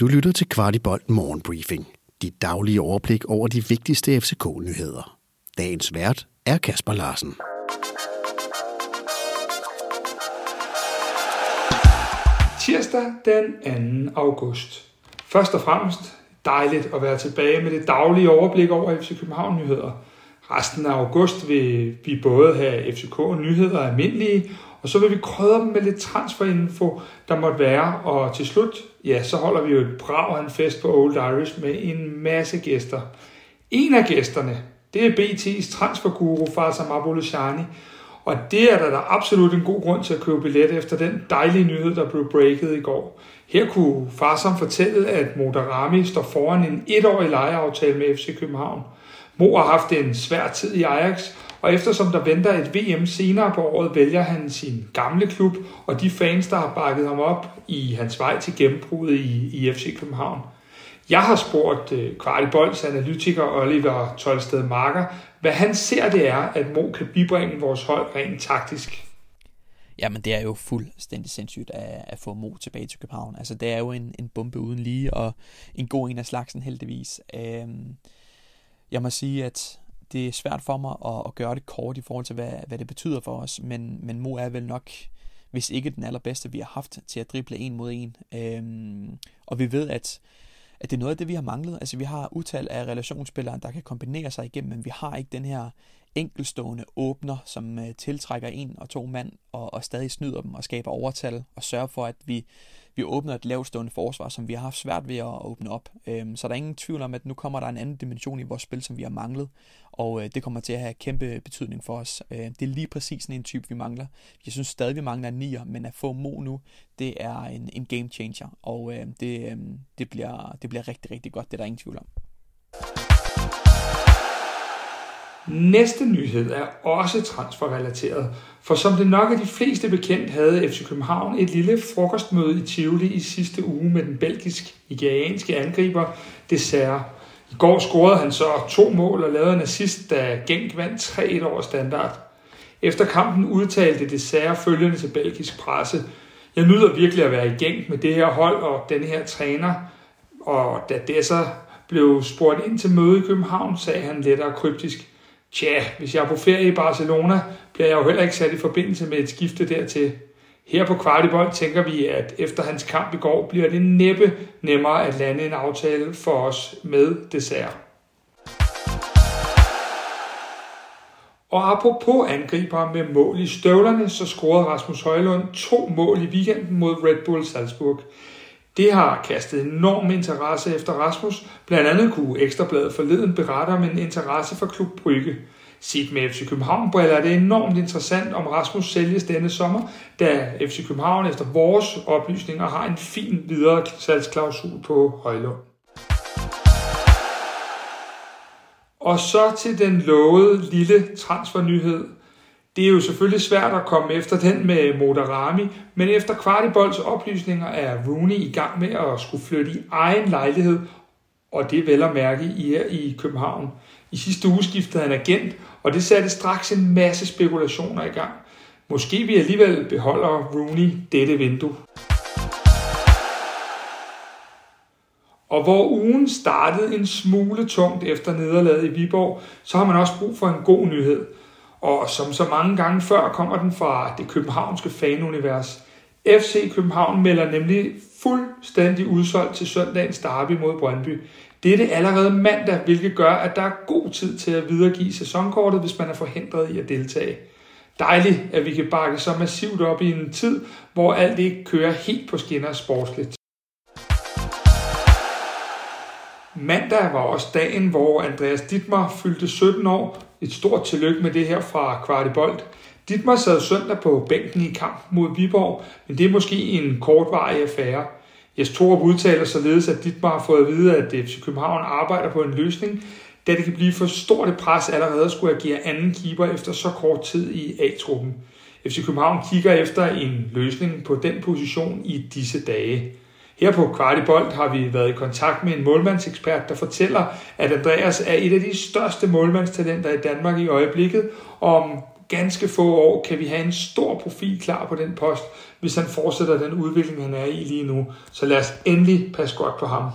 Du lytter til Kvartibolt Morgenbriefing. Dit daglige overblik over de vigtigste FCK-nyheder. Dagens vært er Kasper Larsen. Tirsdag den 2. august. Først og fremmest dejligt at være tilbage med det daglige overblik over FC København nyheder. Resten af august vil vi både have FCK nyheder almindelige, og så vil vi krydre dem med lidt transferinfo, der måtte være. Og til slut, ja, så holder vi jo et brav en fest på Old Irish med en masse gæster. En af gæsterne, det er BT's transferguru Farzam Abolashani, og det er der, der absolut en god grund til at købe billet efter den dejlige nyhed, der blev breaket i går. Her kunne Farsam fortælle, at Modarami står foran en etårig lejeaftale med FC København. Mo har haft en svær tid i Ajax, og eftersom der venter et VM senere på året, vælger han sin gamle klub og de fans, der har bakket ham op i hans vej til gennembruddet i, i FC København. Jeg har spurgt uh, Kvartibolds analytiker Oliver Tolsted Marker, hvad han ser det er, at Mo kan bibringe vores hold rent taktisk. Jamen, det er jo fuldstændig sindssygt at, at få Mo tilbage til København. Altså, det er jo en, en bombe uden lige, og en god en af slagsen heldigvis. Øhm, jeg må sige, at det er svært for mig at, at gøre det kort i forhold til, hvad, hvad det betyder for os, men, men Mo er vel nok, hvis ikke den allerbedste, vi har haft til at drible en mod en. Øhm, og vi ved, at at det er noget af det, vi har manglet. Altså, vi har utal af relationsspillere, der kan kombinere sig igennem, men vi har ikke den her enkelstående åbner, som uh, tiltrækker en og to mand og, og stadig snyder dem og skaber overtal og sørger for, at vi, vi åbner et lavstående forsvar, som vi har haft svært ved at åbne op. Um, så der er ingen tvivl om, at nu kommer der en anden dimension i vores spil, som vi har manglet, og øh, det kommer til at have kæmpe betydning for os. Øh, det er lige præcis sådan en type, vi mangler. Jeg synes stadig, vi mangler en nier, men at få Mo nu, det er en, en game changer, og øh, det, øh, det, bliver, det bliver rigtig, rigtig godt, det er der ingen tvivl om. Næste nyhed er også transferrelateret, for som det nok er de fleste bekendt, havde FC København et lille frokostmøde i Tivoli i sidste uge med den belgisk-nigerianske angriber Dessert. I går scorede han så to mål og lavede en assist, da Genk vandt 3-1 over standard. Efter kampen udtalte Dessert følgende til belgisk presse. Jeg nyder virkelig at være i Genk med det her hold og den her træner. Og da Dessert blev spurgt ind til møde i København, sagde han lettere kryptisk – Tja, hvis jeg er på ferie i Barcelona, bliver jeg jo heller ikke sat i forbindelse med et skifte dertil. Her på Kvartibold tænker vi, at efter hans kamp i går, bliver det næppe nemmere at lande en aftale for os med dessert. Og apropos angriber med mål i støvlerne, så scorede Rasmus Højlund to mål i weekenden mod Red Bull Salzburg. Det har kastet enorm interesse efter Rasmus. Blandt andet kunne Ekstrabladet forleden berette om en interesse for Klub Brygge. Set med FC København briller er det enormt interessant, om Rasmus sælges denne sommer, da FC København efter vores oplysninger har en fin videre salgsklausul på Højlund. Og så til den lovede lille transfernyhed – det er jo selvfølgelig svært at komme efter den med Modarami, men efter Kvartibolds oplysninger er Rooney i gang med at skulle flytte i egen lejlighed, og det er vel at mærke i her i København. I sidste uge skiftede han agent, og det satte straks en masse spekulationer i gang. Måske vi alligevel beholder Rooney dette vindue. Og hvor ugen startede en smule tungt efter nederlaget i Viborg, så har man også brug for en god nyhed – og som så mange gange før kommer den fra det københavnske fanunivers. FC København melder nemlig fuldstændig udsolgt til søndagens derby mod Brøndby. Det er det allerede mandag, hvilket gør, at der er god tid til at videregive sæsonkortet, hvis man er forhindret i at deltage. Dejligt, at vi kan bakke så massivt op i en tid, hvor alt ikke kører helt på skinner sportsligt. Mandag var også dagen, hvor Andreas Dittmar fyldte 17 år. Et stort tillykke med det her fra Kvartibolt. Dittmar sad søndag på bænken i kamp mod Viborg, men det er måske en kortvarig affære. Jes Torup udtaler således, at Dittmar har fået at vide, at FC København arbejder på en løsning, da det kan blive for stort et pres allerede at skulle agere anden keeper efter så kort tid i A-truppen. FC København kigger efter en løsning på den position i disse dage. Her på Kvartibold har vi været i kontakt med en målmandsekspert, der fortæller, at Andreas er et af de største målmandstalenter i Danmark i øjeblikket, og om ganske få år kan vi have en stor profil klar på den post, hvis han fortsætter den udvikling, han er i lige nu. Så lad os endelig passe godt på ham.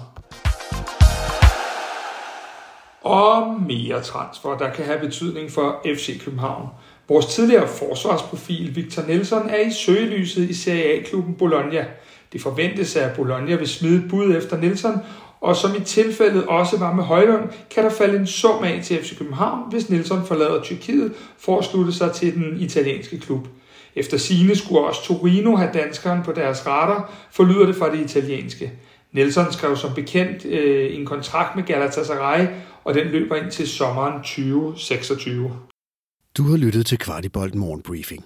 Og mere transfer, der kan have betydning for FC København. Vores tidligere forsvarsprofil, Victor Nelson, er i søgelyset i Serie A-klubben Bologna. Det forventes, at Bologna vil smide bud efter Nielsen, og som i tilfældet også var med Højlund, kan der falde en sum af til FC København, hvis Nielsen forlader Tyrkiet for at slutte sig til den italienske klub. Efter sine skulle også Torino have danskeren på deres radar, forlyder det fra det italienske. Nelson skrev som bekendt øh, en kontrakt med Galatasaray, og den løber ind til sommeren 2026. Du har lyttet til Kvartibolt Morgenbriefing.